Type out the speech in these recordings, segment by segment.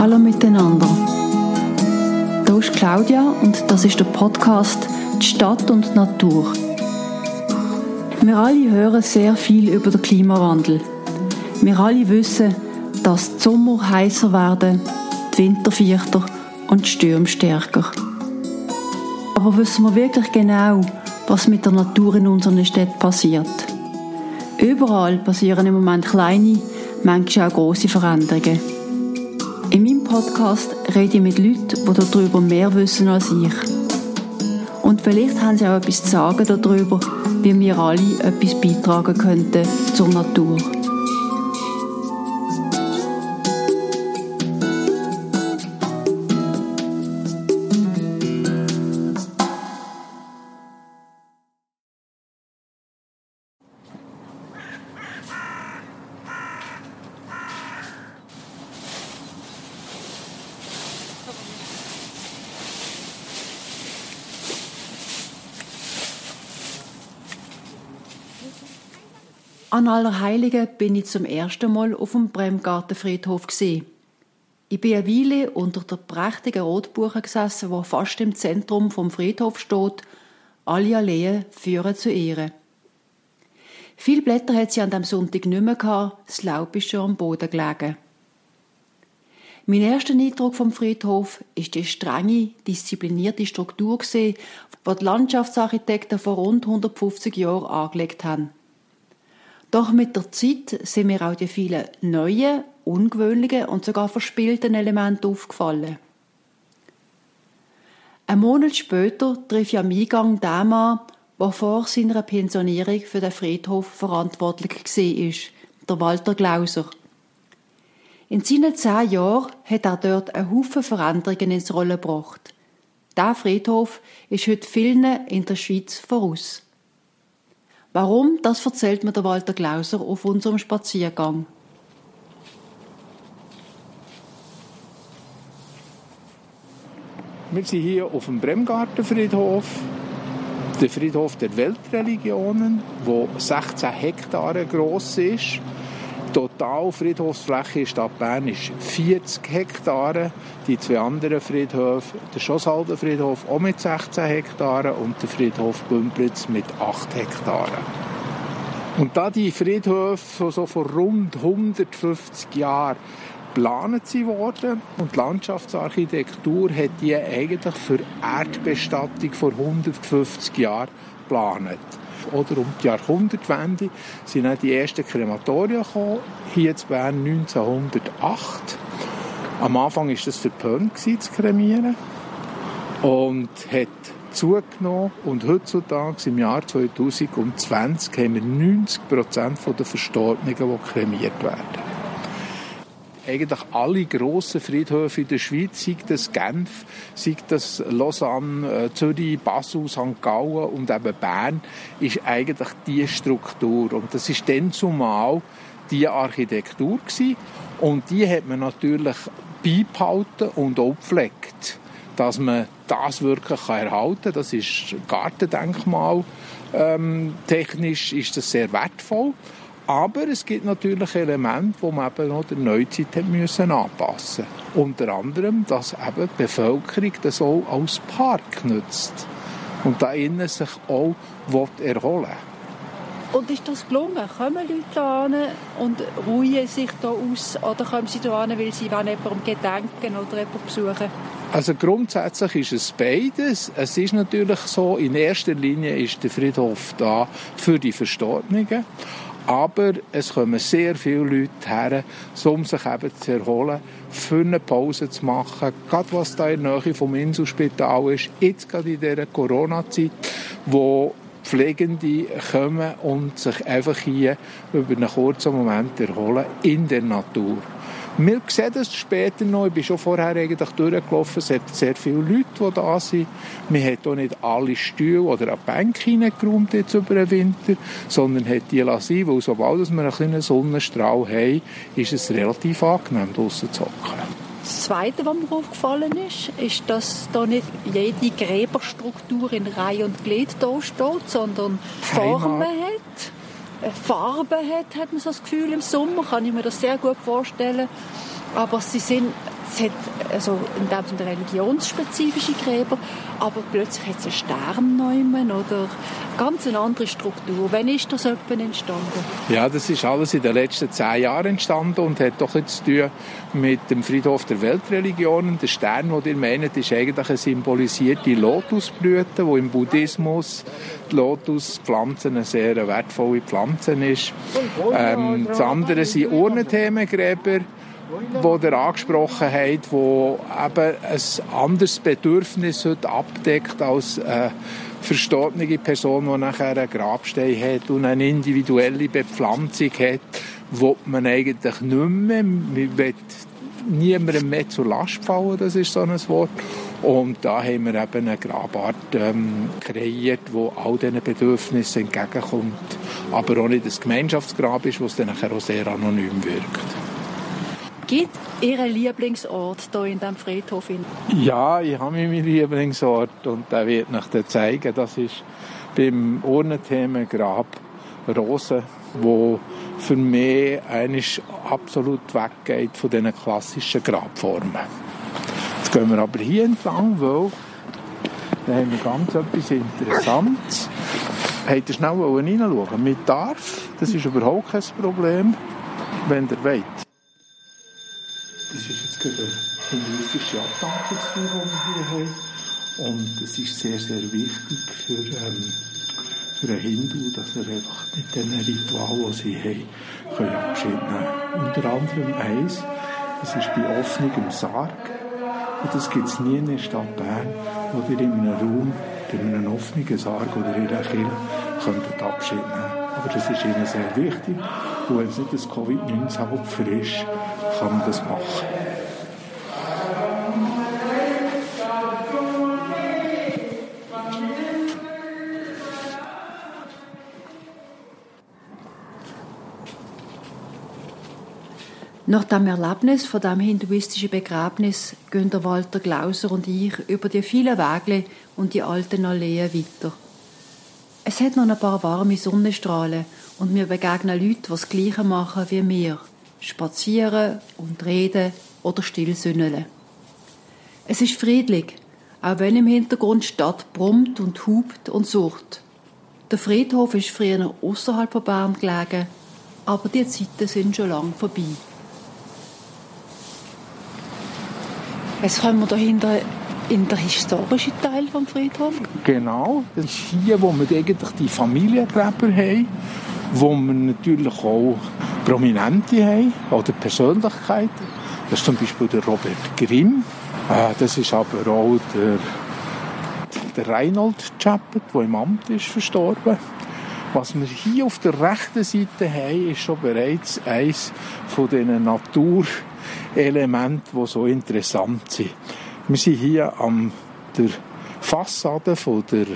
Hallo miteinander. Hier ist Claudia und das ist der Podcast Die Stadt und die Natur. Wir alle hören sehr viel über den Klimawandel. Wir alle wissen, dass die Sommer heißer werden, die Winter vierter und die Stürme stärker. Aber wissen wir wirklich genau, was mit der Natur in unseren Städten passiert? Überall passieren im Moment kleine, manchmal auch große Veränderungen. Podcast rede ich mit Leuten, die darüber mehr wissen als ich. Und vielleicht haben sie auch etwas zu sagen darüber, wie wir alle etwas beitragen könnten zur Natur. An Allerheiligen bin ich zum ersten Mal auf dem Bremgartenfriedhof gesehen. Ich bin eine Weile unter der prächtigen Rotbuche gesessen, wo fast im Zentrum vom Friedhof steht. Alle Alleen führen zu Ehre. Viele Blätter hat sie an dem Sonntag nicht mehr gehabt, das Laub ist schon am Boden gelegen. Mein erster Eindruck vom Friedhof ist die strenge, disziplinierte Struktur die die Landschaftsarchitekten vor rund 150 Jahren angelegt haben. Doch mit der Zeit sind mir auch die vielen neuen, ungewöhnlichen und sogar verspielten Elemente aufgefallen. Ein Monat später treffe ich am Eingang den Mann, der vor seiner Pensionierung für den Friedhof verantwortlich war, der Walter Glauser. In seinen zehn Jahren hat er dort einen Haufen Veränderungen ins Rollen gebracht. Der Friedhof ist heute vielen in der Schweiz voraus. Warum, das erzählt mir der Walter Glauser auf unserem Spaziergang. Wir sind hier auf dem Bremgartenfriedhof, der Friedhof der Weltreligionen, der 16 Hektare groß ist Total Friedhofsfläche in Stadt Bern ist 40 Hektare. Die zwei anderen Friedhöfe, der Schosshalden Friedhof auch mit 16 Hektaren und der Friedhof Bümplitz mit 8 Hektaren. Und da die Friedhöfe so vor rund 150 Jahren geplant worden und die Landschaftsarchitektur hat die eigentlich für Erdbestattung vor 150 Jahren geplant oder? Um die Jahrhundertwende sind dann die ersten Krematorien gekommen, hier in Bern 1908. Am Anfang war das verpönt zu kremieren und hat zugenommen. Und heutzutage im Jahr 2020 haben wir 90 Prozent der Verstorbenen, die kremiert werden eigentlich alle grossen Friedhöfe in der Schweiz, sei das Genf, sei das Lausanne, äh, Zürich, Basel, St. Gallen und eben Bern, ist eigentlich die Struktur. Und das ist dann zumal die Architektur gewesen. Und die hat man natürlich beibehalten und auch gepflegt, dass man das wirklich erhalten kann. Das ist Gartendenkmal. Ähm, technisch ist das sehr wertvoll. Aber es gibt natürlich Elemente, die man eben noch der Neuzeit müssen anpassen Unter anderem, dass eben die Bevölkerung das auch als Park nutzt und da innen sich auch erholen und ist das gelungen? Kommen Leute da und ruhen sich da aus oder kommen sie da weil sie jemandem gedenken oder jemanden besuchen? Also grundsätzlich ist es beides. Es ist natürlich so, in erster Linie ist der Friedhof da für die Verstorbenen. Aber es kommen sehr viele Leute her, um sich eben zu erholen, für eine Pause zu machen. Gerade was da in der Nähe vom Inselspital ist, jetzt gerade in dieser Corona-Zeit, wo Pflegende kommen und sich einfach hier über einen kurzen Moment erholen in der Natur. Wir sehen das später noch. Ich bin schon vorher eigentlich durchgelaufen. Es hat sehr viele Leute, die da sind. Man hat auch nicht alle Stühle oder Bänke hineingeräumt jetzt über den Winter, sondern hat die lassen, weil sobald wir einen kleinen Sonnenstrahl haben, ist es relativ angenehm, draussen zu hocken. Das Zweite, was mir aufgefallen ist, ist, dass da nicht jede Gräberstruktur in Reihe und Glied da steht, sondern Formen hat. Farbe hat, hat man so das Gefühl im Sommer, kann ich mir das sehr gut vorstellen. Aber sie sind es hat also in dem Sinne religionsspezifische Gräber, aber plötzlich hat es einen Sternenäumen oder ganz eine andere Struktur. Wann ist das etwa entstanden? Ja, das ist alles in den letzten zehn Jahren entstanden und hat doch jetzt zu tun mit dem Friedhof der Weltreligionen. Der Stern, den ihr meint, ist eigentlich eine symbolisierte Lotusblüte, wo im Buddhismus die Lotuspflanze eine sehr wertvolle Pflanze ist. Ähm, das andere sind Urnenthemengräber die ihr angesprochen habt, wo eben ein anderes Bedürfnis heute abdeckt als eine verstorbene Person, die nachher einen Grabstein hat und eine individuelle Bepflanzung hat, wo man eigentlich nicht mehr, man will niemandem mehr zur Last fallen, das ist so ein Wort. Und da haben wir eben eine Grabart ähm, kreiert, die all diesen Bedürfnissen entgegenkommt, aber auch nicht ein Gemeinschaftsgrab ist, was dann nachher auch sehr anonym wirkt. Gibt Ihren Lieblingsort hier in diesem Friedhof? Ja, ich habe meinen Lieblingsort und der wird nach dir zeigen. Das ist beim Urnenthemengrab Rosen, wo für mich eigentlich absolut weggeht von diesen klassischen Grabformen. Jetzt gehen wir aber hier entlang, weil da haben wir ganz etwas Interessantes. Habt ihr schnell reinschauen? Mit darf, das ist überhaupt kein Problem, wenn ihr wollt. Das ist jetzt gerade eine hinduistische Abdankungsfeier, die wir hier haben. Und es ist sehr, sehr wichtig für, ähm, für einen Hindu, dass er einfach mit diesen Ritualen, die sie haben, Abschied nehmen Unter anderem eins, das ist bei offenem Sarg. Und das gibt es nie in der Stadt Bern, wo ihr in einem Raum, in einem offenen Sarg oder in einer Kirche könnt Abschied nehmen Aber das ist ihnen sehr wichtig. Und wenn es nicht das Covid-19-Opfer ist, man das machen. Nach dem Erlebnis von dem hinduistischen Begräbnis gehen der Walter Glauser und ich über die vielen Wege und die alten Alleen weiter. Es hat noch ein paar warme Sonnenstrahlen und wir begegnen Leute, die das Gleiche machen wie wir spazieren und reden oder still sünneln. Es ist friedlich, auch wenn im Hintergrund Stadt brummt und hupt und sucht. Der Friedhof ist früher außerhalb von Bern gelegen, aber die Zeiten sind schon lang vorbei. Was können wir dahinter in der historischen Teil vom Friedhof? Genau, das ist hier, wo wir eigentlich die Familiengräber haben, wo wir natürlich auch Prominente haben oder Persönlichkeiten. Das ist zum Beispiel der Robert Grimm. Äh, das ist aber auch der, der Reinhold Chappet, der im Amt ist verstorben. Was wir hier auf der rechten Seite haben, ist schon bereits eines von diesen Naturelementen, die so interessant sind. Wir sind hier an der Fassade von der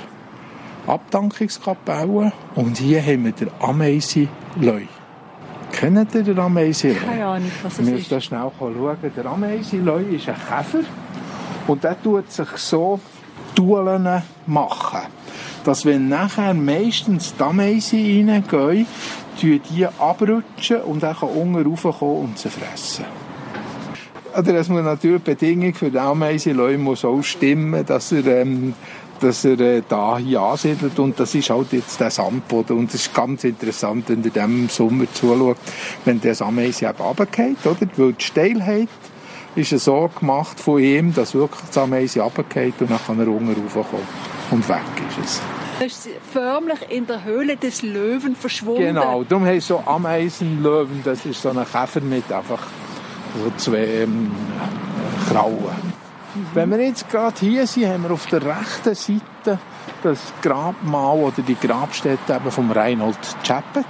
Abdankungskapelle und hier haben wir den Ameisenleu. Kennt ihr den Ameisenleu? Keine Ahnung, was das wir ist. müssen schnell schauen. Der Ameisenleu ist ein Käfer und der tut sich so Tulen machen. Dass wenn nachher meistens die Ameisen reingehen, tun die abrutschen und dann kann unten raufkommen und sie fressen. Oder es muss natürlich die Bedingung für den Ameisenleu muss auch stimmen, dass er ähm, dass er äh, da hier ansiedelt und das ist halt jetzt der Sandboden und das ist ganz interessant, wenn ihr dem Sommer zuschaut, wenn der Ameise eben runtergeht, oder? Weil die Steilheit ist ja so gemacht von ihm, dass wirklich das Ameise runtergeht und dann kann er unten raufkommen und weg ist es. Das ist förmlich in der Höhle des Löwen verschwunden. Genau, darum haben so Ameisenlöwen, das ist so ein Käfer mit einfach so zwei ähm, Krauen. Wenn wir jetzt gerade hier sind, haben wir auf der rechten Seite das Grabmal oder die Grabstätte eben vom Reinhold Chappet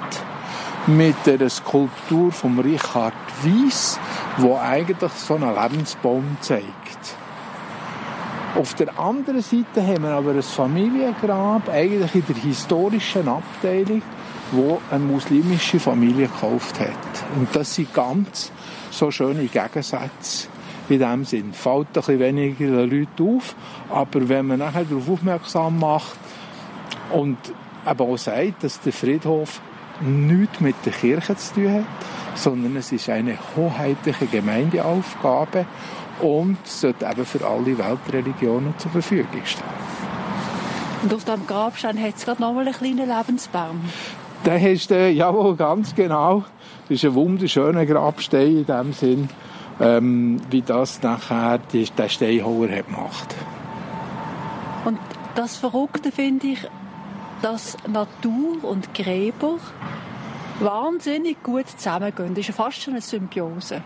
mit der Skulptur von Richard Weiss, wo eigentlich so einen Lebensbaum zeigt. Auf der anderen Seite haben wir aber ein Familiengrab, eigentlich in der historischen Abteilung, wo eine muslimische Familie gekauft hat. Und das sind ganz so schöne Gegensätze in dem Sinn. Fällt ein bisschen weniger Leute auf, aber wenn man nachher darauf aufmerksam macht und eben auch sagt, dass der Friedhof nichts mit der Kirche zu tun hat, sondern es ist eine hoheitliche Gemeindeaufgabe und sollte eben für alle Weltreligionen zur Verfügung stehen. Und auf diesem Grabstein hat es gerade noch mal einen kleinen Lebensbaum. Den hast du, jawohl, ganz genau. Das ist ein wunderschöner Grabstein in dem Sinn, ähm, wie das nachher die, der Steinhauer hat gemacht. Und das Verrückte finde ich, dass Natur und Gräber wahnsinnig gut zusammengehen. Das ist fast schon eine Symbiose.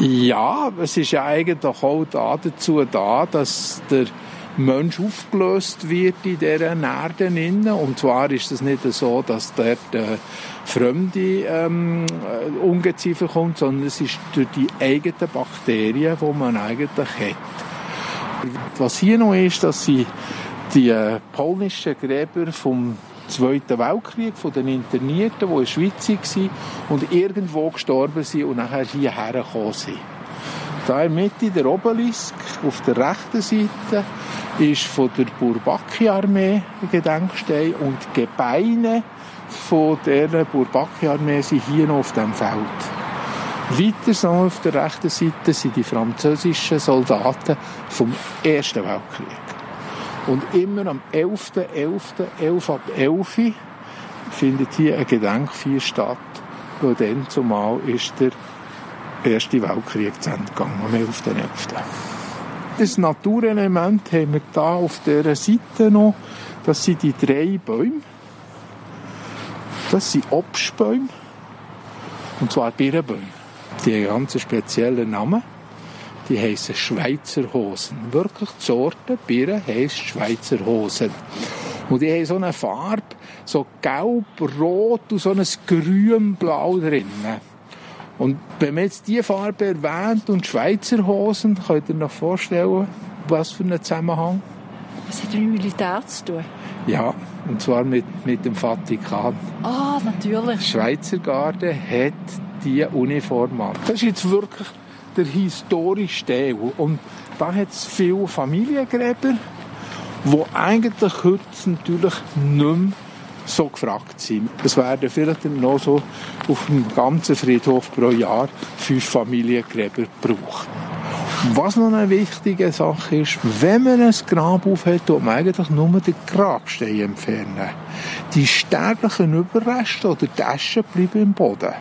Ja, es ist ja eigentlich auch da dazu da, dass der Mensch aufgelöst wird in dieser Erde. Und zwar ist es nicht so, dass dort äh, fremde ähm, äh, Ungeziefer kommt, sondern es ist durch die eigenen Bakterien, die man eigentlich hat. Was hier noch ist, dass sie die äh, polnischen Gräber vom Zweiten Weltkrieg von den Internierten, die in der Schweiz waren und irgendwo gestorben sind und nachher hierher gekommen sind. Da in der Mitte der Obelisk, auf der rechten Seite, ist von der Bourbaki-Armee ein Gedenkstein und die Gebeine von dieser Bourbaki-Armee sind hier noch auf dem Feld. Weiter so auf der rechten Seite sind die französischen Soldaten vom Ersten Weltkrieg. Und immer am 11.11.11 11 ab 11 findet hier ein Gedenkfeier statt, weil dann zumal ist der Erste Weltkrieg zu Ende gegangen, am 11.11. .11. Das Naturelement haben wir hier auf dieser Seite noch. Das sind die drei Bäume. Das sind Obstbäume. Und zwar Birnbäume. Die haben ganz speziellen Namen die heißen Schweizer Hosen. Wirklich die Sorte Birne heisst Schweizer Hosen. Und die haben so eine Farbe, so gelb, rot und so ein grün-blau drin. Und wenn man jetzt diese Farbe erwähnt und Schweizer Hosen, könnt ihr euch vorstellen, was für einen Zusammenhang? Was hat mit Militär zu tun? Ja, und zwar mit, mit dem Vatikan. Ah, natürlich. Die Schweizer Garde hat diese Uniform an. Das ist jetzt wirklich der historische Teil. Und da hat es viele Familiengräber, die eigentlich heute natürlich nicht mehr so gefragt sind. Es werden vielleicht noch so auf dem ganzen Friedhof pro Jahr fünf Familiengräber gebraucht. Was noch eine wichtige Sache ist, wenn man ein Grab aufhält, tut man eigentlich nur den Grabstein entfernen. Die sterblichen Überreste oder die Asche bleiben im Boden.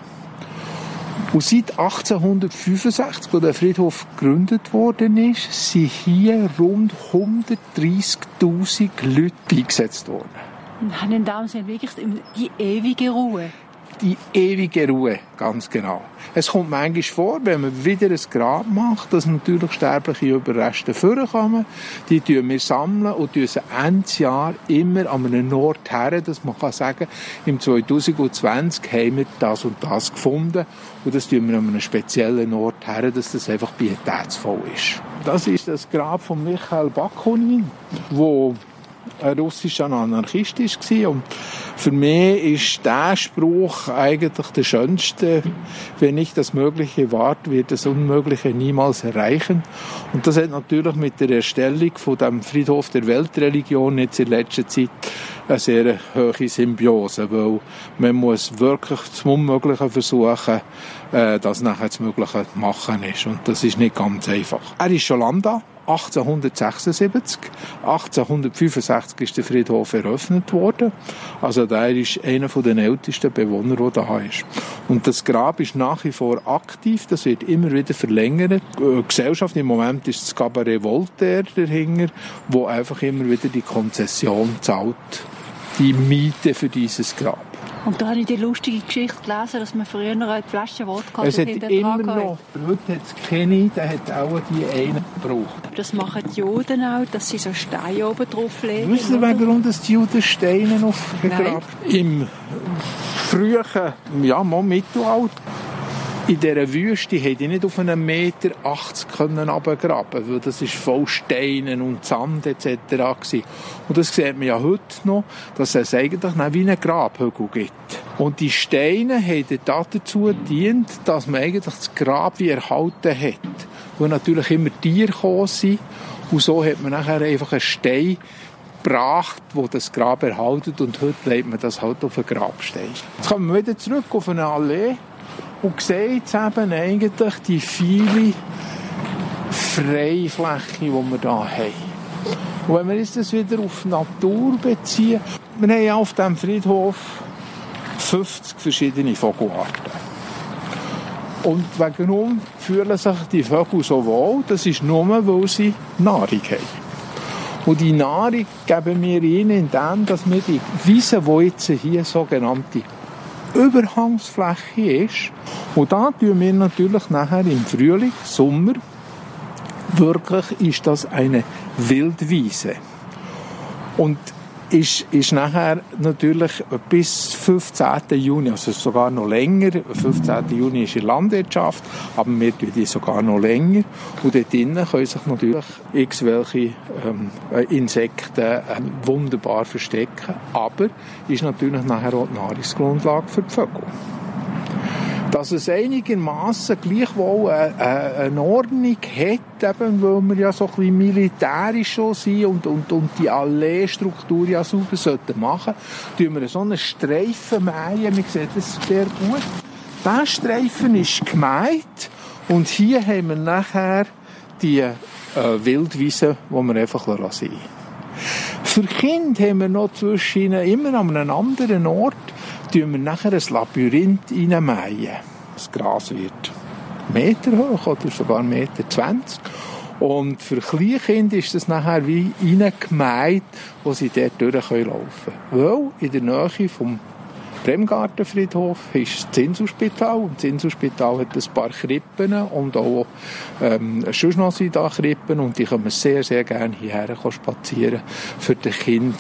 Und seit 1865, als der Friedhof gegründet worden ist, sind hier rund 130.000 Leute eingesetzt worden. Und haben in dem Sinne wirklich die ewige Ruhe die ewige Ruhe, ganz genau. Es kommt manchmal vor, wenn man wieder ein Grab macht, dass natürlich sterbliche Überreste vorkommen. Die tun wir sammeln und tun sie Ende Jahr immer an einem Ort her, dass man kann sagen, im 2020 haben wir das und das gefunden und das tun wir an einem speziellen Ort her, dass das einfach pietätsvoll ist. Das ist das Grab von Michael Bakunin, wo ein russischer Anarchist war. Und für mich ist der Spruch eigentlich der schönste. Wenn ich das Mögliche wart, wird das Unmögliche niemals erreichen. Und das hat natürlich mit der Erstellung von dem Friedhof der Weltreligion jetzt in letzter Zeit eine sehr hohe Symbiose, weil man muss wirklich zum Unmöglichen versuchen, äh, das nachher das Mögliche machen ist. Und das ist nicht ganz einfach. Er ist schon lang da. 1876. 1865 ist der Friedhof eröffnet worden. Also der ist einer der ältesten Bewohner, der da ist. Und das Grab ist nach wie vor aktiv. Das wird immer wieder verlängert. Die äh, Gesellschaft im Moment ist das Cabaret Voltaire dahinter, wo einfach immer wieder die Konzession zahlt, die Miete für dieses Grab. Und da habe ich die lustige Geschichte gelesen, dass man früher noch eine Flasche Wodka Es hat immer noch, heute hat es keine, der hat auch die eine gebraucht. Das machen die Juden auch, dass sie so Steine oben drauf legen. Wissen Sie, warum die Juden Steine aufgegraben Im frühen, ja, mal Mittelalter in dieser Wüste hätte ich nicht auf einen Meter 80 können runtergraben weil das ist voll Steinen und Sand etc. Gewesen. Und das sieht man ja heute noch, dass es eigentlich wie einen Grabhügel gibt. Und die Steine haben dazu gedient, dass man eigentlich das Grab wie erhalten hat. Wo natürlich immer Tiere gekommen sind. Und so hat man nachher einfach einen Stein gebracht, wo das Grab erhaltet und heute legt man das halt auf einen Grabstein. Jetzt kommen wir wieder zurück auf eine Allee und jetzt eben eigentlich die vielen Freifläche, die wir hier haben. Und wenn wir jetzt das wieder auf Natur beziehen, wir haben ja auf diesem Friedhof 50 verschiedene Vogelarten. Und warum fühlen sich die Vögel so wohl? Das ist nur, weil sie Nahrung haben. Und die Nahrung geben wir ihnen, indem dass wir die Wiese, die jetzt hier sogenannte Überhangsfläche ist, und da tun wir natürlich nachher im Frühling, Sommer, wirklich ist das eine Wildwiese. Und ist, ist nachher natürlich bis 15. Juni, also sogar noch länger, 15. Juni ist in Landwirtschaft, aber wir tun die sogar noch länger. Und dort drinnen können sich natürlich x welche ähm, Insekten äh, wunderbar verstecken, aber ist natürlich nachher auch die Nahrungsgrundlage für die Vögel dass es einigermaßen gleichwohl eine, eine, Ordnung hat, eben, weil wir ja so ein bisschen militärisch schon sind und, und, und die Allee-Struktur ja sauber sollten machen, tun wir so einen Streifen mähen, man sieht das sehr gut. Dieser Streifen ist gemeint und hier haben wir nachher die äh, Wildwiese, die wir einfach lassen. Für Kinder haben wir noch zwischen immer an einem anderen Ort tun wir nachher ein Labyrinth reinmähen. Das Gras wird Meter hoch oder sogar Meter 20. Und für Kleinkinder ist das nachher wie reingemäht, wo sie dort durch laufen können. Weil in der Nähe vom Bremgartenfriedhof ist das Inselspital. Und das Inselspital hat ein paar Krippen und auch ähm, schon noch sind da Krippen und die können sehr, sehr gerne hierher spazieren, für die Kinder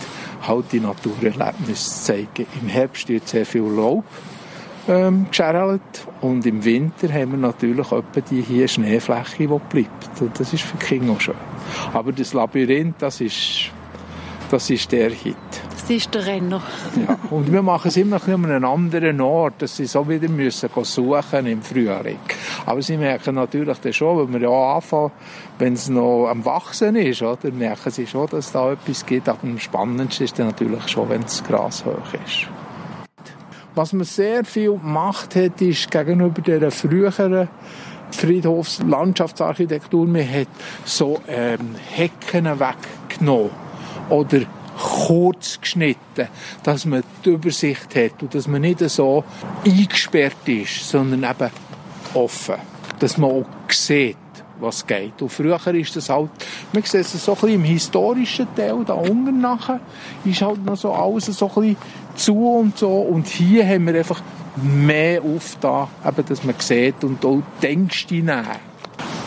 halt die Naturerlebnisse zu zeigen. Im Herbst wird sehr viel Laub ähm, geschärelt und im Winter haben wir natürlich etwa die hier Schneefläche, die bleibt. Und das ist für die Kinder auch schön. Aber das Labyrinth, das ist, das ist der Hit. Das ist der Renner. ja, und wir machen es immer an einem anderen Ort, dass sie so wieder müssen suchen im Frühling. Aber sie merken natürlich dann schon, wenn wir ja anfangen, wenn es noch am Wachsen ist, oder, merken sie schon, dass da etwas gibt. Aber am spannendsten ist dann natürlich schon, wenn das Gras hoch ist. Was man sehr viel gemacht hat, ist gegenüber der früheren Friedhofslandschaftsarchitektur, man hat so ähm, Hecken weggenommen oder kurz geschnitten, dass man die Übersicht hat und dass man nicht so eingesperrt ist, sondern eben offen. Dass man auch sieht, was geht. Und früher ist das halt, man sieht es so ein bisschen im historischen Teil, da unten nachher, ist halt noch so alles so ein bisschen zu und so. Und hier haben wir einfach mehr auf da, eben, dass man sieht und auch denkst hinein.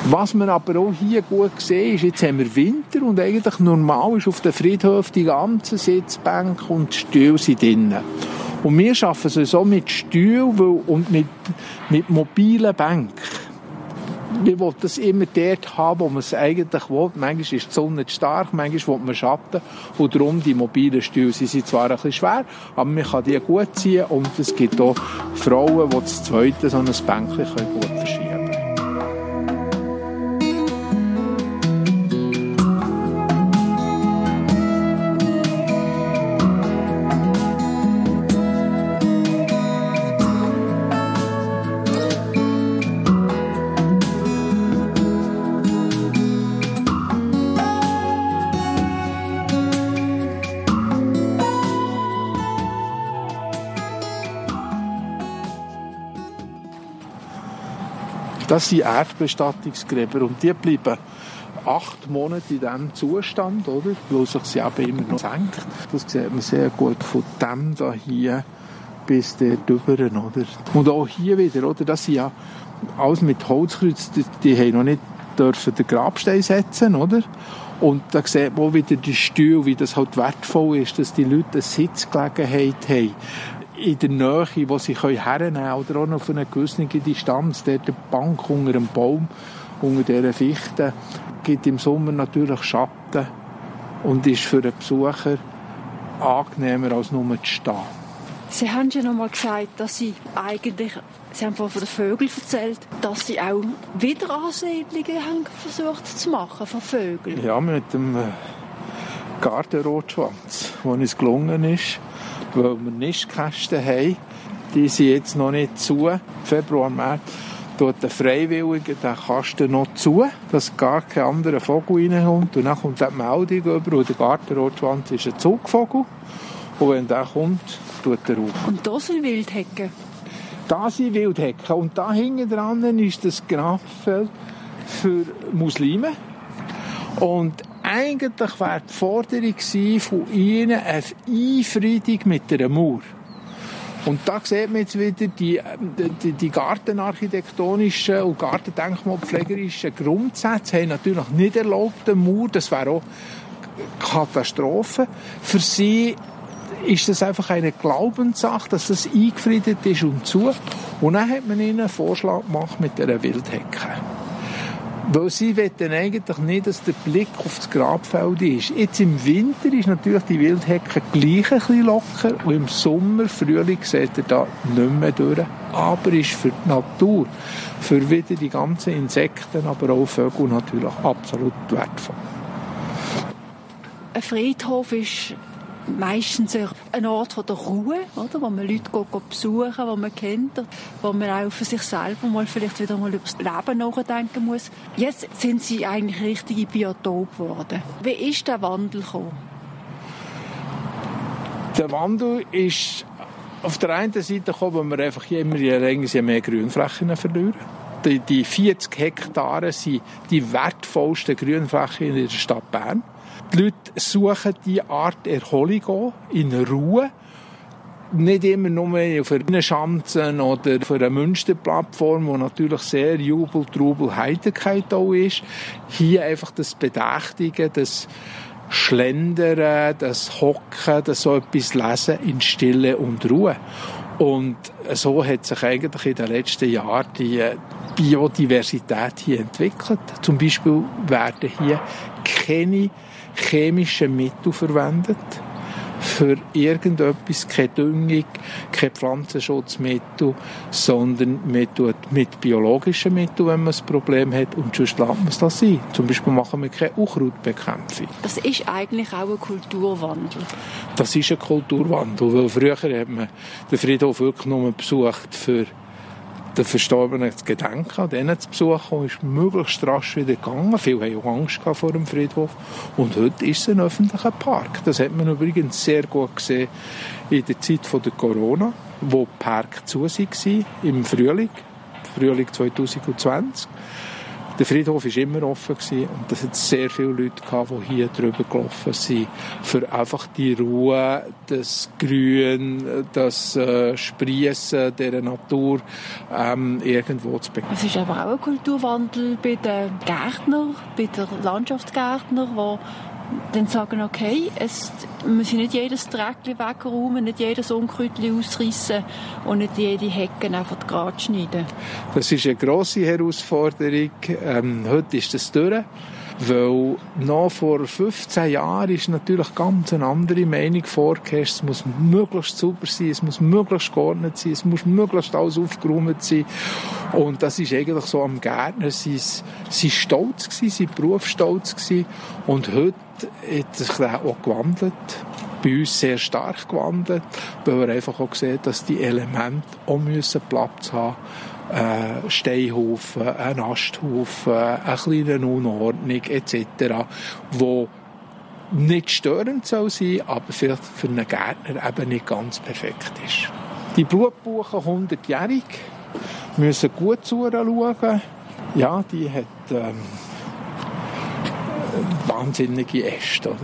Was man aber auch hier gut sehen ist, jetzt haben wir Winter und eigentlich normal ist auf der Friedhof die ganze Sitzbank und die Stühle sind drinnen. Und wir arbeiten sowieso mit Stühlen und mit, mit mobilen Bänken. Wir wollen das immer dort haben, wo man es eigentlich will. Manchmal ist die Sonne zu stark, manchmal will man Schatten. Und darum die mobilen Stühle, sie sind zwar ein bisschen schwer, aber man kann die gut ziehen. Und es gibt auch Frauen, die das zweite so ein Bänkchen gut verschieben können. Das sind Erdbestattungsgräber und die bleiben acht Monate in diesem Zustand, oder? Weil sich sie eben immer noch senkt. Das sieht man sehr gut von dem da hier bis dort drüber? Und auch hier wieder, oder? Das sind ja alles mit Holzkreuz, die, die haben noch nicht dürfen den Grabstein setzen, oder? Und da sieht man auch wieder die Stühle, wie das halt wertvoll ist, dass die Leute eine Sitzgelegenheit haben in der Nähe, wo sie hernehmen können, oder auch noch auf einer gewissen Distanz, dort eine Bank unter einem Baum, unter dieser Fichte, gibt im Sommer natürlich Schatten und ist für den Besucher angenehmer als nur zu stehen. Sie haben ja noch mal gesagt, dass Sie eigentlich, Sie haben von den Vögeln erzählt, dass Sie auch Wiederansiedlungen haben versucht zu machen von Vögeln. Ja, mit dem äh, Gartenrotschwanz, wo uns gelungen ist, weil wir Nistkästen haben. Die sind jetzt noch nicht zu, Februar, März. tut der Freiwillige den Kasten noch zu, dass gar kein anderer Vogel reinkommt. Und dann kommt die Meldung über, und der Gartenrotschwanz ist ein Zugvogel. Und wenn der kommt, tut er auf. Und da sind Wildhecken? Da sind Wildhecken. Und da hinten dran ist das Graffeld für Muslime. Und eigentlich war die Forderung von ihnen eine Einfriedung mit einer Mauer. Und da sieht man jetzt wieder die, die, die gartenarchitektonischen und gartendenkmalpflegerischen Grundsätze haben natürlich nicht erlaubt, den Mauer. Das wäre auch Katastrophe. Für sie ist das einfach eine Glaubenssache, dass das eingefriedet ist und zu. Und dann hat man ihnen einen Vorschlag gemacht mit einer Wildhecke. Weil sie wollen eigentlich nicht, dass der Blick auf das Grabfeld ist. Jetzt im Winter ist natürlich die Wildhecke gleich ein bisschen locker und im Sommer, Frühling sieht er da nicht mehr durch. Aber ist für die Natur, für wieder die ganzen Insekten, aber auch Vögel natürlich absolut wertvoll. Ein Friedhof ist meistens ein Ort der Ruhe, oder? wo man Leute besuchen wo man kennt, wo man auch für sich selber mal vielleicht wieder mal über das Leben nachdenken muss. Jetzt sind sie eigentlich richtige Biotop geworden. Wie ist der Wandel gekommen? Der Wandel ist auf der einen Seite gekommen, wo wir einfach immer je länger je mehr Grünflächen verlieren. Die, die 40 Hektare sind die wertvollsten Grünflächen in der Stadt Bern. Die Leute suchen diese Art Erholung in Ruhe. Nicht immer nur auf einer Schanzen oder auf einer Münsterplattform, wo natürlich sehr Jubel, Trubel, Heiterkeit auch ist. Hier einfach das Bedächtige, das Schlendern, das Hocken, das so etwas Lesen in Stille und Ruhe. Und so hat sich eigentlich in den letzten Jahren die Biodiversität hier entwickelt. Zum Beispiel werden hier keine chemische Mittel verwendet für irgendetwas, keine Düngung, keine Pflanzenschutzmittel, sondern man tut mit biologischen Mitteln, wenn man ein Problem hat, und sonst lässt man es das sein. Zum Beispiel machen wir keine Unkrautbekämpfung. Das ist eigentlich auch ein Kulturwandel. Das ist ein Kulturwandel, weil früher hat man den Friedhof wirklich nur besucht für den Verstorbenen zu gedenken, denen zu besuchen, ist möglichst rasch wieder gegangen. Viele haben auch Angst vor dem Friedhof. Und heute ist es ein öffentlicher Park. Das hat man übrigens sehr gut gesehen in der Zeit der Corona, wo die Park zu waren, im Frühling, Frühling 2020. Der Friedhof war immer offen und es hat sehr viele Leute gehabt, die hier drüber gelaufen sind, für einfach die Ruhe, das Grün, das äh, Sprießen der Natur ähm, irgendwo zu bekommen. Es ist aber auch ein Kulturwandel bei den Gärtnern, bei den Landschaftsgärtnern, die dann sagen, okay, es, wir müssen nicht jedes Dreckchen wegräumen, nicht jedes Unkräutchen ausreißen und nicht jede Hecke einfach gerade schneiden. Das ist eine grosse Herausforderung. Ähm, heute ist das durch. Weil noch vor 15 Jahren ist natürlich ganz eine andere Meinung vorgeherrscht. Es muss möglichst sauber sein, es muss möglichst geordnet sein, es muss möglichst alles aufgeräumt sein. Und das ist eigentlich so am Gärtner sein, sein Stolz gewesen, sein Berufsstolz. Und heute hat sich das auch gewandelt bei uns sehr stark gewandelt, weil wir einfach auch sehen, dass die Elemente auch müssen Platz haben äh, Steinhaufen, ein Asthaufen, eine kleine Unordnung etc., wo nicht störend soll sein, aber vielleicht für einen Gärtner eben nicht ganz perfekt ist. Die Blutbuchen 100-jährig müssen gut zuschauen. Ja, die hat ähm, wahnsinnige Äste, oder?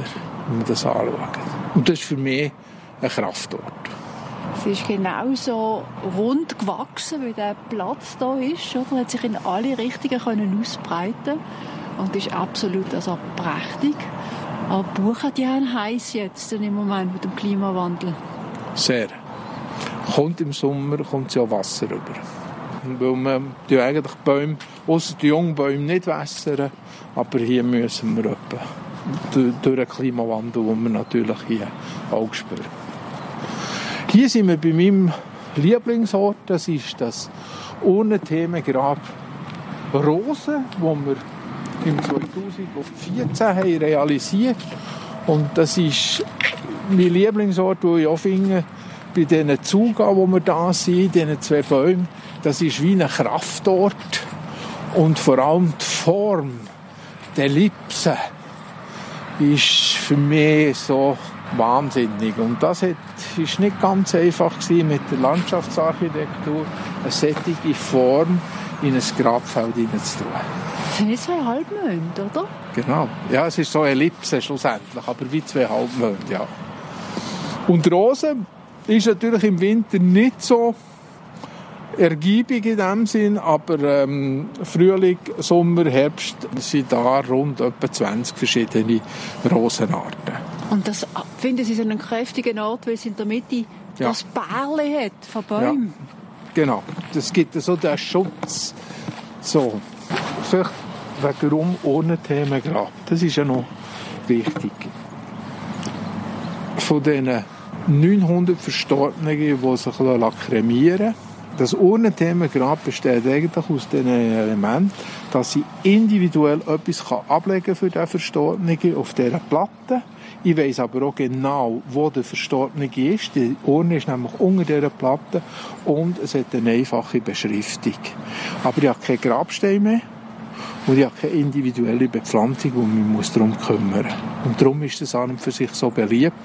wenn man das anschaut. Und das ist für mich ein Kraftort. Sie ist genauso rund gewachsen, wie der Platz da ist. Oder? Hat sich in alle Richtungen können ausbreiten und ist absolut also prächtig. Aber Buchen, die haben heiß jetzt im Moment mit dem Klimawandel. Sehr. Kommt im Sommer kommt ja Wasser rüber. Weil man die eigentlich Bäume, außer die jungen Bäume nicht wässern, aber hier müssen wir etwa durch den Klimawandel, den wir natürlich hier auch spüren. Hier sind wir bei meinem Lieblingsort, das ist das Urnenthemengrab Rosen, wo wir im 2014 haben realisiert Und das ist mein Lieblingsort, wo ich auch finde, bei diesen Zuga, wo wir da sind, diesen zwei Bäumen, das ist wie ein Kraftort. Und vor allem die Form, der Ellipse, ist für mich so wahnsinnig. Und das hat, ist nicht ganz einfach gewesen, mit der Landschaftsarchitektur eine sättige Form in ein Grabfeld hineinzutun. Das sind zwei Halbmonde, oder? Genau. Ja, es ist so eine Ellipse schlussendlich, aber wie zwei Halbmonde, ja. Und Rose ist natürlich im Winter nicht so ergiebig in dem Sinn, aber ähm, Frühling, Sommer, Herbst sind da rund etwa 20 verschiedene Rosenarten. Und das finden Sie so einen kräftigen Ort, weil es in der Mitte Ja. das Bärli hat von Bäumen. Genau, das gibt so den Schutz. So, vielleicht warum ohne Themengrab. Das ist ja noch wichtig. Von diesen 900 Verstorbenen, die sich kremieren lassen, das Urnenthemengrab besteht eigentlich aus den Elementen, dass sie individuell etwas kann ablegen für den Verstorbenen auf dieser Platte. Ich weiss aber auch genau, wo der Verstorbene ist. Die Urne ist nämlich unter dieser Platte und es hat eine einfache Beschriftung. Aber ich habe keinen Grabstein mehr und ich habe keine individuelle Bepflanzung, und man muss darum kümmern. Und darum ist das an und für sich so beliebt.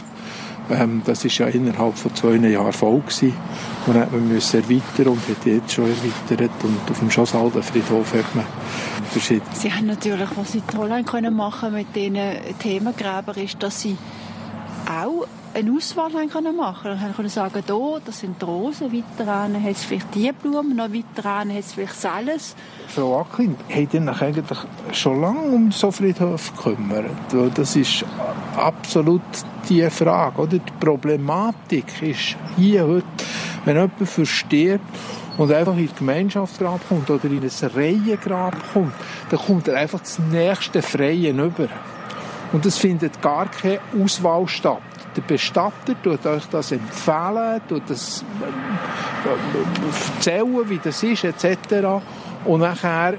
Ähm, das ist ja innerhalb von zwei Jahren voll gewesen. Und hat man erweitern und hat jetzt schon erweitert. Und auf dem Schossalden Friedhof hat man verschiedene. Sie haben natürlich, was Sie toll haben können machen mit diesen Themengräbern, ist, dass Sie auch eine Auswahl haben können machen. Sie haben können sagen, hier, das sind die Rosen, weiter an hat es vielleicht die Blumen, noch weiter an hat es vielleicht alles. Frau Acklin, hat sich eigentlich schon lange um so Friedhof gekümmert? Das ist absolut die Frage. Oder? Die Problematik ist hier heute, wenn jemand verstirbt und einfach in die Gemeinschaftsgrab kommt oder in ein Reihengrab kommt, dann kommt er einfach das nächste Freien über. Und es findet gar keine Auswahl statt. Der Bestatter tut euch das empfehlen, tut das äh, erzählen, wie das ist, etc. Und nachher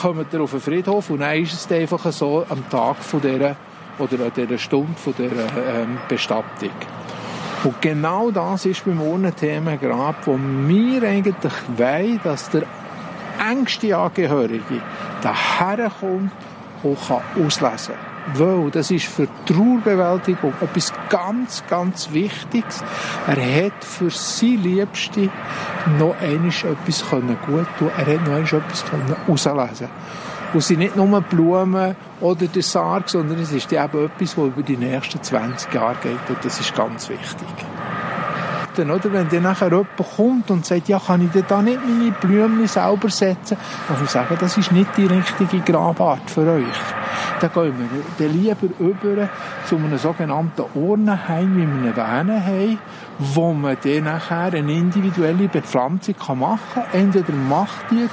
kommt ihr auf den Friedhof und dann ist es einfach so am Tag von dieser, oder an dieser Stunde von dieser ähm, Bestattung. Und genau das ist beim Urnenthemengrab, wo wir eigentlich wollen, dass der engste Angehörige daherkommt und kann auslesen kann. Weil das ist für die Trauerbewältigung etwas ganz, ganz Wichtiges. Er hat für seine Liebste noch einmal etwas können gut tun. Er hat noch einmal etwas können auslesen. Und sind nicht nur Blumen oder der Sarg, sondern es ist eben etwas, das über die nächsten 20 Jahre geht. Und das ist ganz wichtig dann, oder? Wenn dann nachher jemand kommt und sagt, ja, kann ich denn da nicht meine Blumen selber setzen? Dann muss ich sagen, das ist nicht die richtige Grabart für euch. Dann gehen wir dann lieber über zu einem sogenannten Urnenheim, wie wir ihn Wähne haben, wo man dann nachher eine individuelle Bepflanzung machen kann. Entweder macht die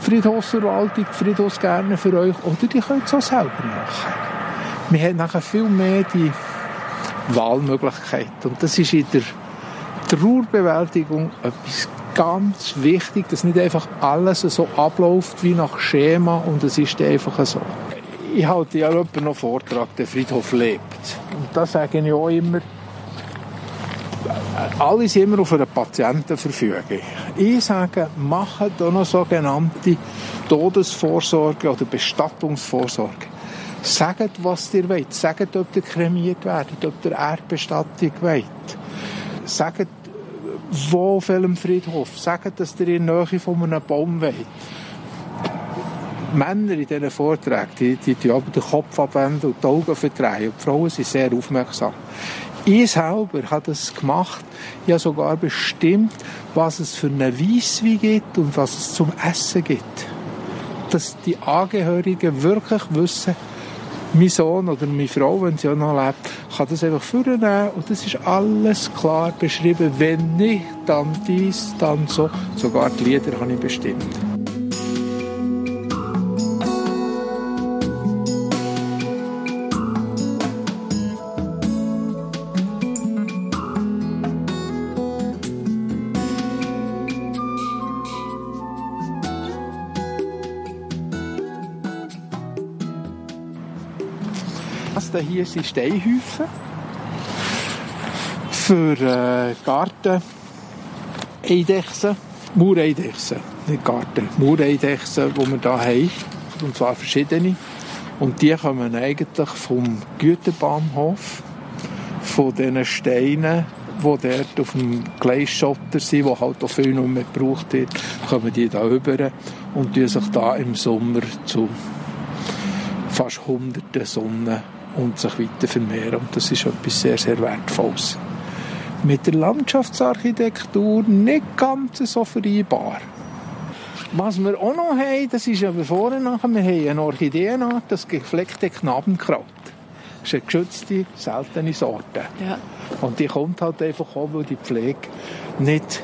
Friedhofsverwaltung, die Friedhofsgärtner für euch, oder die könnt es auch selber machen. Man hat nachher viel mehr die Wahlmöglichkeit. Und das ist in der Trauerbewältigung etwas ganz wichtig, dass nicht einfach alles so abläuft wie nach Schema und es ist einfach so. Ich halte ja jemanden noch Vortrag, der Friedhof lebt. Und da sage ich auch immer, alle sind immer auf einer Patientenverfügung. Ich sage, machen da noch sogenannte Todesvorsorge oder Bestattungsvorsorge. Sagt, was ihr wollt. Sagt, ob ihr kremiert werdet, ob ihr Erdbestattung wollt. Sagt, wo auf welchem Friedhof. Sagt, dass ihr in der Nähe von einem Baum wollt. Männer in diesen Vorträgen, die, die, die aber den Kopf abwenden und die Augen verdrehen. Und die Frauen sind sehr aufmerksam. Ich selber habe das gemacht. Ich habe sogar bestimmt, was es für eine Weisswein gibt und was es zum Essen gibt. Dass die Angehörigen wirklich wissen, mein Sohn oder meine Frau, wenn sie auch noch lebt, kann das einfach vornehmen und das ist alles klar beschrieben. Wenn nicht, dann dies, dann so. Sogar die Lieder habe ich bestimmt. Das hier sind Steinhäufen. für äh, Garten Eidechsen, Maureidechsen, nicht Garten, Maureidechsen, die wir hier haben, und zwar verschiedene. Und die kommen eigentlich vom Güterbahnhof, von diesen Steinen, die dort auf dem Gleisschotter sind, die halt auch viel nicht mehr gebraucht wird, kommen die da rüber und die sich da im Sommer zu fast hunderten Sonnen und sich weiter vermehren. Und das ist etwas sehr, sehr Wertvolles. Mit der Landschaftsarchitektur nicht ganz so vereinbar. Was wir auch noch haben, das ist aber vorher nachher, wir haben eine Orchideenart, das gefleckte Knabenkraut. Das ist eine geschützte, seltene Sorte. Ja. Und die kommt halt einfach auch, weil die Pflege nicht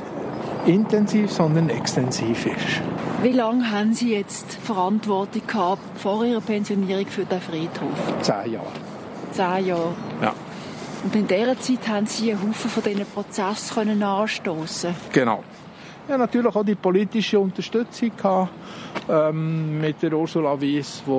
intensiv, sondern extensiv ist. Wie lange haben Sie jetzt Verantwortung gehabt vor Ihrer Pensionierung für den Friedhof? Zehn Jahre. Zehn Jahre. Ja. Und in dieser Zeit haben Sie einen Haufen von diesen Prozessen können anstoßen. Genau. Ja, natürlich auch die politische Unterstützung gehabt, ähm, mit der Ursula Wies, die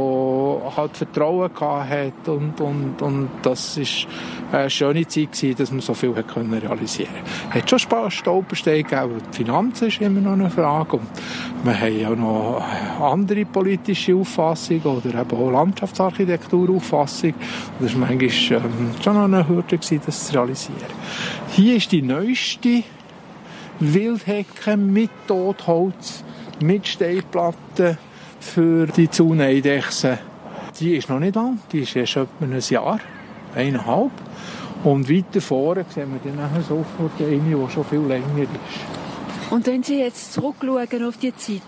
halt Vertrauen gehabt hat und, und, und das ist eine schöne Zeit gewesen, dass man so viel hat können realisieren. Es hat schon Spaß, Stolpersteine gegeben, die Finanzen ist immer noch eine Frage und wir haben ja noch andere politische Auffassungen oder eben auch Landschaftsarchitekturauffassung. Das war manchmal ähm, schon noch eine Hürde gewesen, das zu realisieren. Hier ist die neueste Wildhecke mit Totholz, mit Steinplatten für die Zauneidechsen. Die ist noch nicht lang, die ist erst etwa ein Jahr, eineinhalb. Und weiter vorne sehen wir dann nachher sofort eine, die schon viel länger ist. Und wenn Sie jetzt zurückschauen auf die Zeit,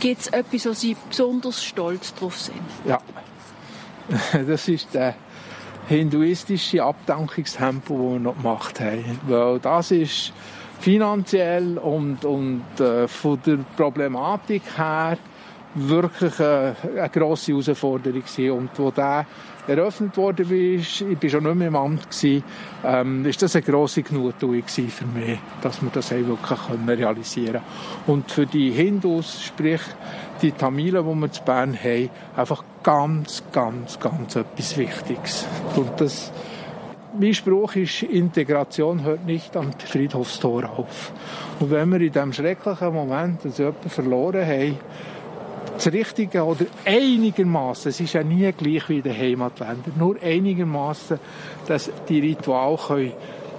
gibt es etwas, wo Sie besonders stolz drauf sind? Ja, das ist der hinduistische Abdankungstempel, den wir noch gemacht haben. Weil das ist finanziell und, und äh, von der Problematik her wirklich eine, eine grosse Herausforderung gewesen. Und wo der eröffnet worden ist, ich war schon nicht mehr im Amt, gewesen, ähm, ist das eine grosse Genugtuung für mich, dass wir das wirklich können realisieren. Und für die Hindus, sprich die Tamilen, die wir zu Bern haben, einfach ganz, ganz, ganz etwas Wichtiges. Und das mein Spruch ist, Integration hört nicht am Friedhofstor auf. Und wenn wir in diesem schrecklichen Moment dass jemanden verloren haben, das Richtige oder einigermaßen, es ist ja nie gleich wie in den Heimatländern, nur einigermaßen, dass die Ritual können,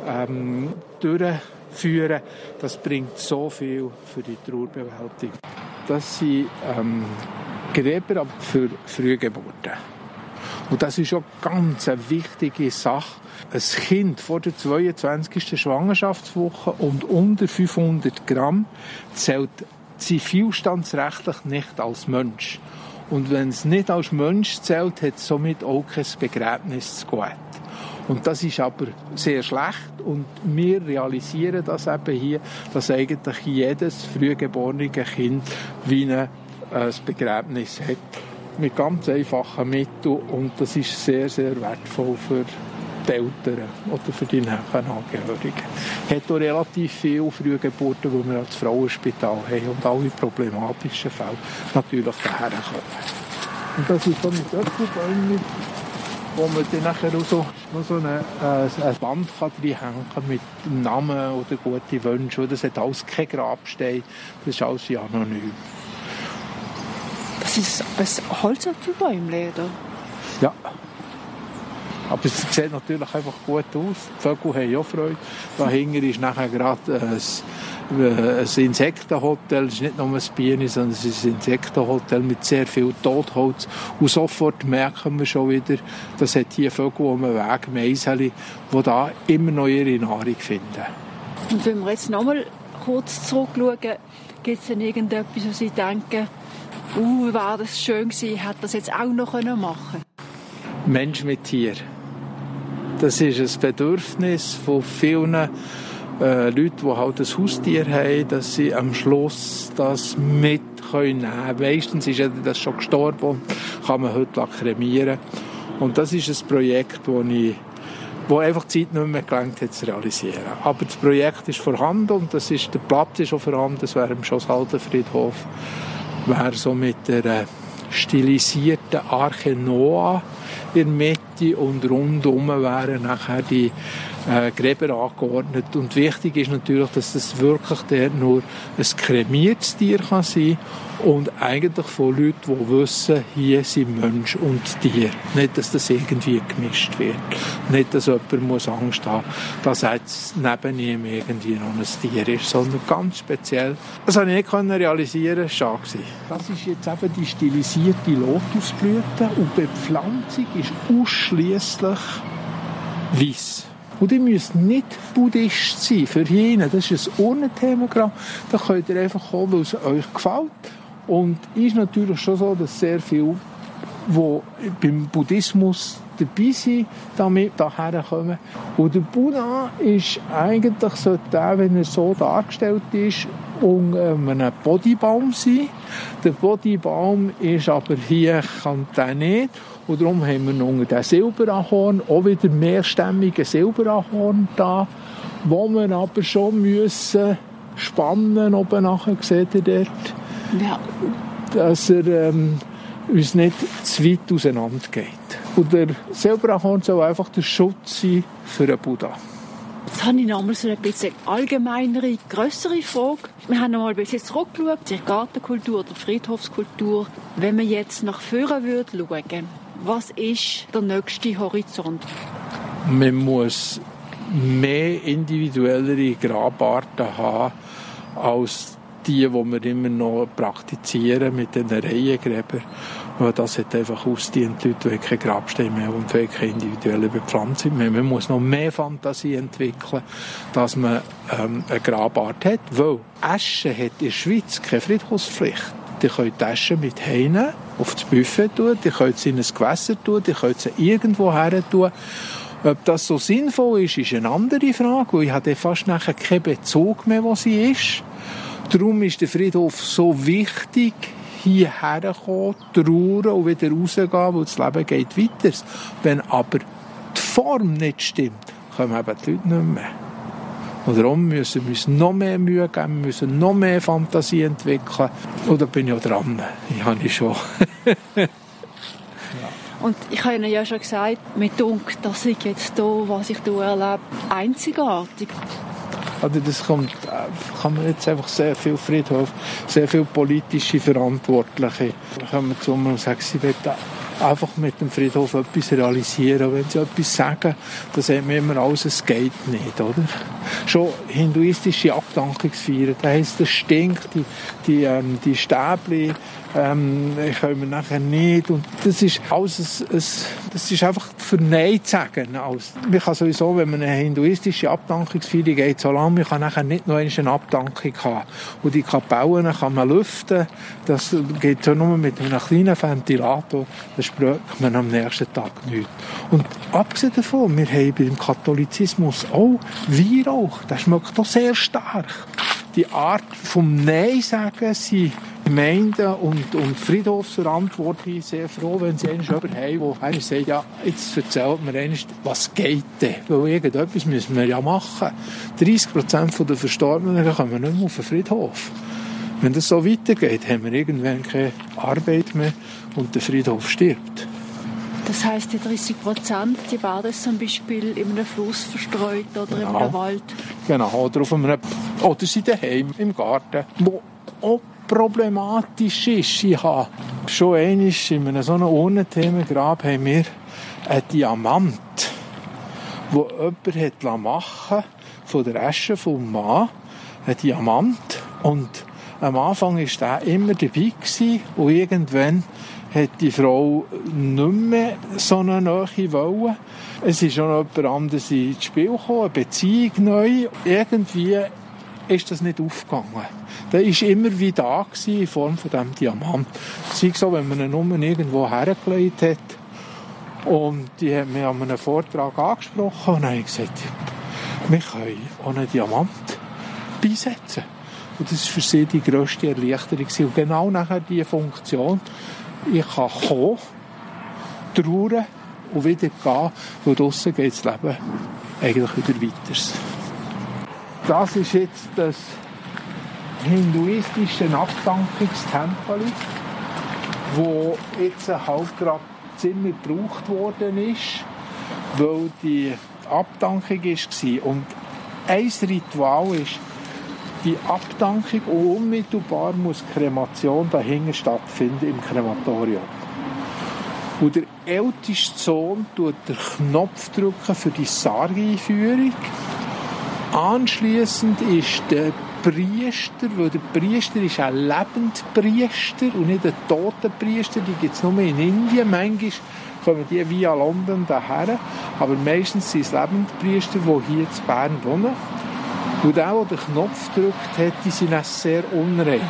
ähm, durchführen das bringt so viel für die Trauerbewältigung. Das sind ähm, Gräber für Frühgeburten. Und das ist auch ganz eine wichtige Sache, ein Kind vor der 22. Schwangerschaftswoche und unter 500 Gramm zählt zivilstandsrechtlich nicht als Mensch. Und wenn es nicht als Mensch zählt, hat es somit auch kein Begräbnis zu gut. Und das ist aber sehr schlecht und wir realisieren das eben hier, dass eigentlich jedes frühgeborene Kind wie ein Begräbnis hat. Mit ganz einfachen Mitteln und das ist sehr, sehr wertvoll für die Eltern oder für die näheren Angehörigen. Es hat auch relativ viele Frühgeburten, die wir als Frauenspital haben und alle problematischen Fälle natürlich daher kommen. Und das ist so ein Öpfelbäumchen, wo man dann nachher auch so, noch so eine, äh, ein Band kann reinhängen kann mit Namen oder guten Wünschen. Das hat alles kein Grabstein, das ist alles anonym. Das ist ein Holzapfelbäumchen, oder? Ja. Aber es sieht natürlich einfach gut aus. Die Vögel haben auch Freude. Dahinter ist nachher gerade ein, ein Insektenhotel. Es ist nicht nur ein Bienen, sondern es ist ein Insektenhotel mit sehr viel Totholz. Und sofort merken wir schon wieder, dass hat hier Vögel um den Weg, Meiseli, die da immer noch ihre Nahrung finden. Und wenn wir jetzt nochmal kurz zurückschauen, gibt es denn irgendetwas, wo Sie denken, uh, wäre das schön gewesen, hätte das jetzt auch noch machen können? Mensch mit Tier. Das ist ein Bedürfnis von vielen äh, Leuten, die halt ein Haustier haben, dass sie am Schluss das mit können. Meistens ist das schon gestorben und kann man heute kremieren. Und das ist ein Projekt, das ich wo einfach die Zeit nicht mehr gelangt hat zu realisieren. Aber das Projekt ist vorhanden und das ist, der Platz ist auch vorhanden, das wäre im Schossaltenfriedhof, wäre so mit der äh, stilisierten Arche Noah in der Mitte und rundum wären nachher die äh, Gräber angeordnet. Und wichtig ist natürlich, dass das wirklich der nur ein kremiertes Tier kann sein und eigentlich von Leuten, die wissen, hier sind Mensch und Tier. Nicht, dass das irgendwie gemischt wird. Nicht, dass jemand muss Angst haben dass jetzt neben ihm irgendwie noch ein Tier ist, sondern ganz speziell. Das konnte ich nicht realisieren, das war schade. Das ist jetzt eben die stilisierte Lotusblüte und die Bepflanzung ist ausschließlich weiß. Und ihr müsst nicht Buddhist sein für jeden. Das ist ein Urnenthemagramm. Da könnt ihr einfach kommen, weil es euch gefällt. Und ist natürlich schon so, dass sehr viel, die beim Buddhismus dabei sind, damit daher kommen. Und der Buddha ist eigentlich so der, wenn er so dargestellt ist, um einem Bodybaum sein. Der Bodybaum ist aber hier, kann der nicht. Und darum haben wir noch den Silberahorn, auch wieder mehrstämmigen Silberahorn da, wo wir aber schon müssen spannen oben nachher, seht ihr dort? Ja. Dass er ähm, uns nicht zu weit auseinander geht. Und der Silberahorn soll einfach der Schutz sein für einen Buddha. Jetzt habe ich noch so ein bisschen allgemeinere, größere Frage. Wir haben noch mal ein bisschen zurückgeschaut, die Gartenkultur oder Friedhofskultur. Wenn man jetzt nach vorne würde schauen, was ist der nächste Horizont? Man muss mehr individuellere Grabarten haben als die, die wir immer noch praktizieren mit den Reihengräbern. Das hat einfach ausdient, Leute, die keine Grabsteine mehr und die keine individuelle Bepflanzung mehr. Man muss noch mehr Fantasie entwickeln, dass man ähm, eine Grabart hat, weil Asche hat in der Schweiz keine Friedhofspflicht. Die können die Asche mit Heinen auf das Buffet tun, die können sie in ein Gewässer tun, die können sie irgendwo her tun. Ob das so sinnvoll ist, ist eine andere Frage, weil ich habe fast nachher keinen Bezug mehr, wo sie ist. Darum ist der Friedhof so wichtig, hierher kommen, trauern und wieder rausgehen, weil das Leben geht weiter. Wenn aber die Form nicht stimmt, kommen eben die Leute nicht mehr. Und darum müssen wir uns noch mehr Mühe geben, wir müssen noch mehr Fantasie entwickeln. Und da bin ich auch dran. Ich habe ich schon. Und ich habe Ihnen ja schon gesagt, mir dunkt, dass ich jetzt hier, was ich hier erlebe, einzigartig. Also das kommt, kann man jetzt einfach sehr viel Friedhof, sehr viel politische Verantwortliche kommen zu mir und sagen, sie wollen einfach mit dem Friedhof etwas realisieren. Wenn sie etwas sagen, dann sagt man immer alles, es geht nicht, oder? Schon hinduistische Abdankungsfeiern, da heisst, es stinkt, die, die, ähm, die Stäbli ähm, wir nachher nicht. Und das ist alles, ein, ein, das ist einfach für Nein zu sagen. Als, man kann sowieso, wenn man eine hinduistische Abdankungsfeier geht, so lange, man kann nachher nicht noch eine Abdankung haben. Und die Kapellen kann man lüften, das geht so nur mit einem kleinen Ventilator, das spürt man am nächsten Tag nicht. Und abgesehen davon, wir haben beim Katholizismus auch Weihrauch, das schmeckt auch sehr stark. Die Art vom Nein sagen, sie Gemeinden und, und Friedhofsverantwortliche sehr froh, wenn sie einen jemanden haben, der einer sagt, ja, jetzt erzählt mir einer, was geht denn? Weil irgendetwas müssen wir ja machen. 30 Prozent der Verstorbenen kommen nicht mehr auf den Friedhof. Wenn das so weitergeht, haben wir irgendwann keine Arbeit mehr und der Friedhof stirbt. Das heißt, die 30 Prozent, die werden zum Beispiel in einem Fluss verstreut oder genau. einem Wald? Genau, oder auf einem, oder sie daheim im Garten, wo auch problematisch ist. Ich habe schon einmal in einem so einem Urnenthemengrab haben wir einen Diamant, wo jemand hat machen von der Asche vom Mann, ein Diamant. Und am Anfang war der immer dabei gewesen, und irgendwann hat die Frau nicht mehr so eine Nähe wollen. Es ist schon jemand anderes ins Spiel gekommen, eine Beziehung neu. Irgendwie ist das nicht aufgegangen. Der war immer wie da gewesen, in Form von diesem Diamant. Sei so, wenn man ihn nur irgendwo hergelegt hat. Und die hat mich an einem Vortrag angesprochen und haben gesagt, wir können einen Diamant beisetzen. Und das war für sie die grösste Erleichterung. Und genau nachher diese Funktion, ich kann kommen, trauern und wieder gehen, weil draussen geht das Leben eigentlich wieder weiter. Das ist jetzt das hinduistische Abdankungstempel, wo jetzt halt gerade ziemlich gebraucht worden ist, weil die Abdankung war. Und ein Ritual ist, die Abdankung und unmittelbar muss Kremation dahinter stattfinden im Krematorium. Und der älteste Sohn tut den Knopf drücken für die Sargeinführung. Anschließend ist der Priester, weil der Priester ist ein Lebendpriester und nicht ein toter Priester, die gibt es nur in Indien. Manchmal kommen die via London daher, aber meistens sind es Lebendpriester, die hier in Bern wohnen. Und der, der den Knopf gedrückt hat, die sind auch sehr unrein.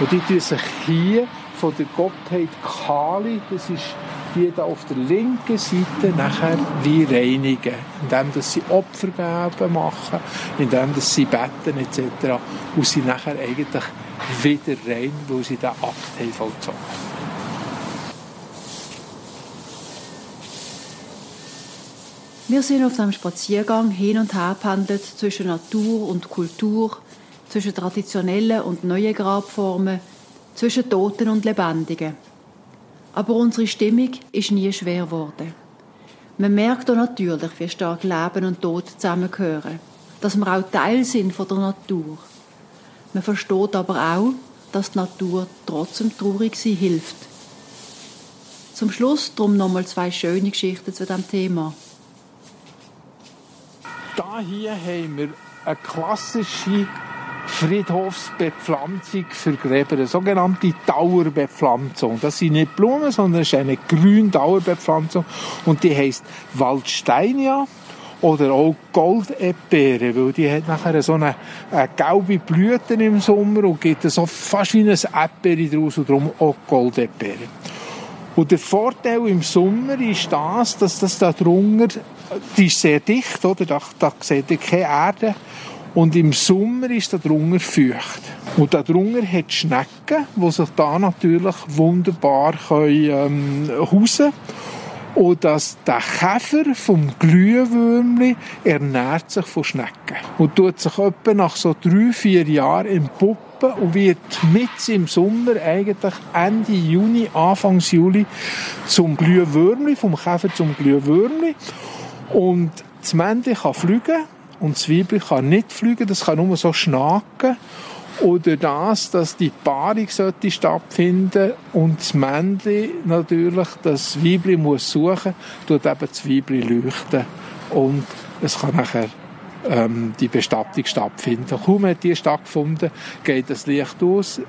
Und die tun sich hier von der Gottheit Kali, das ist da auf der linken Seite nachher wie reinigen, indem dass sie Opfergaben machen, indem dass sie beten etc. Und sie nachher eigentlich wieder rein, weil sie den Akt haben vollzogen. Wir sind auf einem Spaziergang hin und her pendelt zwischen Natur und Kultur, zwischen traditionellen und neuen Grabformen, zwischen Toten und Lebendigen. Aber unsere Stimmung ist nie schwer geworden. Man merkt auch natürlich, wie stark Leben und Tod zusammengehören, dass wir auch Teil sind von der Natur. Man versteht aber auch, dass die Natur trotzdem traurig sein hilft. Zum Schluss drum nochmal zwei schöne Geschichten zu diesem Thema. Da hier haben wir eine klassische Friedhofsbepflanzung für Gräber, eine sogenannte Dauerbepflanzung. Das sind nicht Blumen, sondern es ist eine Grün-Dauerbepflanzung und die heißt Waldsteinia oder auch Goldepere, weil die hat nachher so eine, eine gelbe Blüten im Sommer und gibt so fast wie ein Epere draus und darum auch Goldepere. Und der Vorteil im Sommer ist das, dass das da drunter, die ist sehr dicht, oder? Da, da seht ihr keine Erde. Und im Sommer ist da drunter feucht. Und da drunter hat Schnecken, die sich da natürlich wunderbar können, ähm, hausen und dass der Käfer vom Glühwürmli ernährt sich von Schnecken. Und tut sich etwa nach so drei, vier Jahren im Puppen und wird mit im Sommer eigentlich Ende Juni, Anfang Juli zum Glühwürmli, vom Käfer zum Glühwürmli. Und das Männchen kann fliegen und Weibchen kann nicht fliegen, das kann nur so schnaken oder das, dass die Paarung sollte stattfinden und das Männchen natürlich das Weibchen muss suchen, tut eben das Weibchen leuchten und es kann nachher ähm, die Bestattung stattfinden. Kaum hat die stattgefunden, geht das Licht aus,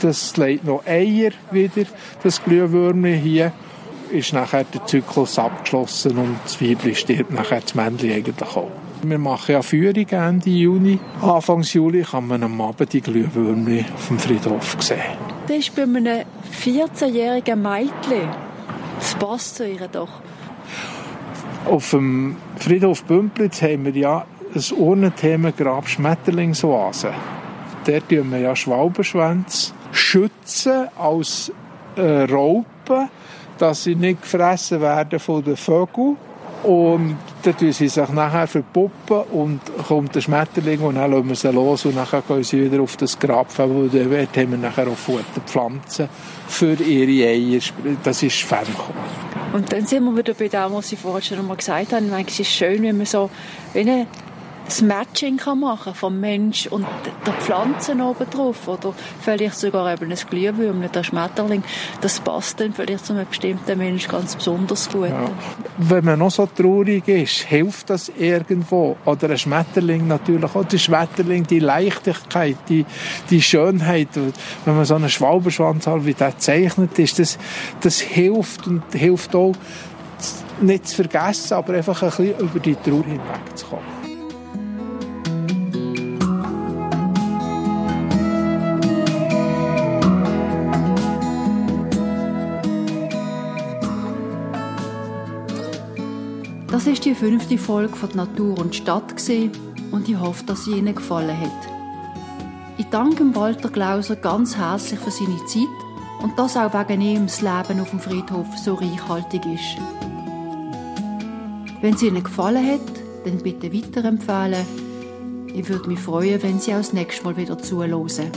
das legt noch Eier wieder, das Glühwürmchen hier, ist nachher der Zyklus abgeschlossen und das Weibchen stirbt nachher das Männchen eigentlich auch. Wir machen ja Führung Ende Juni. Anfang Juli kann man am Abend die Glühwürmchen auf dem Friedhof sehen. Das ist bei einem 14-jährigen Mädchen. Das passt zu ihr doch. Auf dem Friedhof Bümplitz haben wir ja ein Urnenthema Grab Schmetterlingsoase. Dort tun wir ja Schwalbenschwänze schützen als äh, Raupen, dass sie nicht gefressen werden von den Vögeln und dann tun sie sich nachher verpuppen und kommt der Schmetterling und dann lassen wir sie los und dann gehen sie wieder auf das Grab, wo dort haben wir nachher auch Futterpflanzen für ihre Eier. Das ist ferngekommen. Und dann sind wir wieder bei dem, was Sie vorhin schon einmal gesagt haben. Es ist schön, wenn man so eine das Matching kann machen vom Mensch und der Pflanzen oben drauf oder vielleicht sogar eben ein Glühwürmchen, der Schmetterling, das passt dann vielleicht zu einem bestimmten Mensch ganz besonders gut. Ja. Wenn man noch so traurig ist, hilft das irgendwo. Oder ein Schmetterling natürlich auch. Der Schmetterling, die Leichtigkeit, die, die Schönheit, wenn man so einen Schwalbenschwanz hat, wie der zeichnet ist, das, das hilft und hilft auch, nicht zu vergessen, aber einfach ein bisschen über die Trauer hinwegzukommen. Das ist die fünfte Folge von Natur und Stadt und ich hoffe, dass sie Ihnen gefallen hat. Ich danke Walter Glauser ganz herzlich für seine Zeit und dass auch wegen ihm das Leben auf dem Friedhof so reichhaltig ist. Wenn es Ihnen gefallen hat, dann bitte weiterempfehlen. Ich würde mich freuen, wenn Sie auch das nächste Mal wieder zuhören.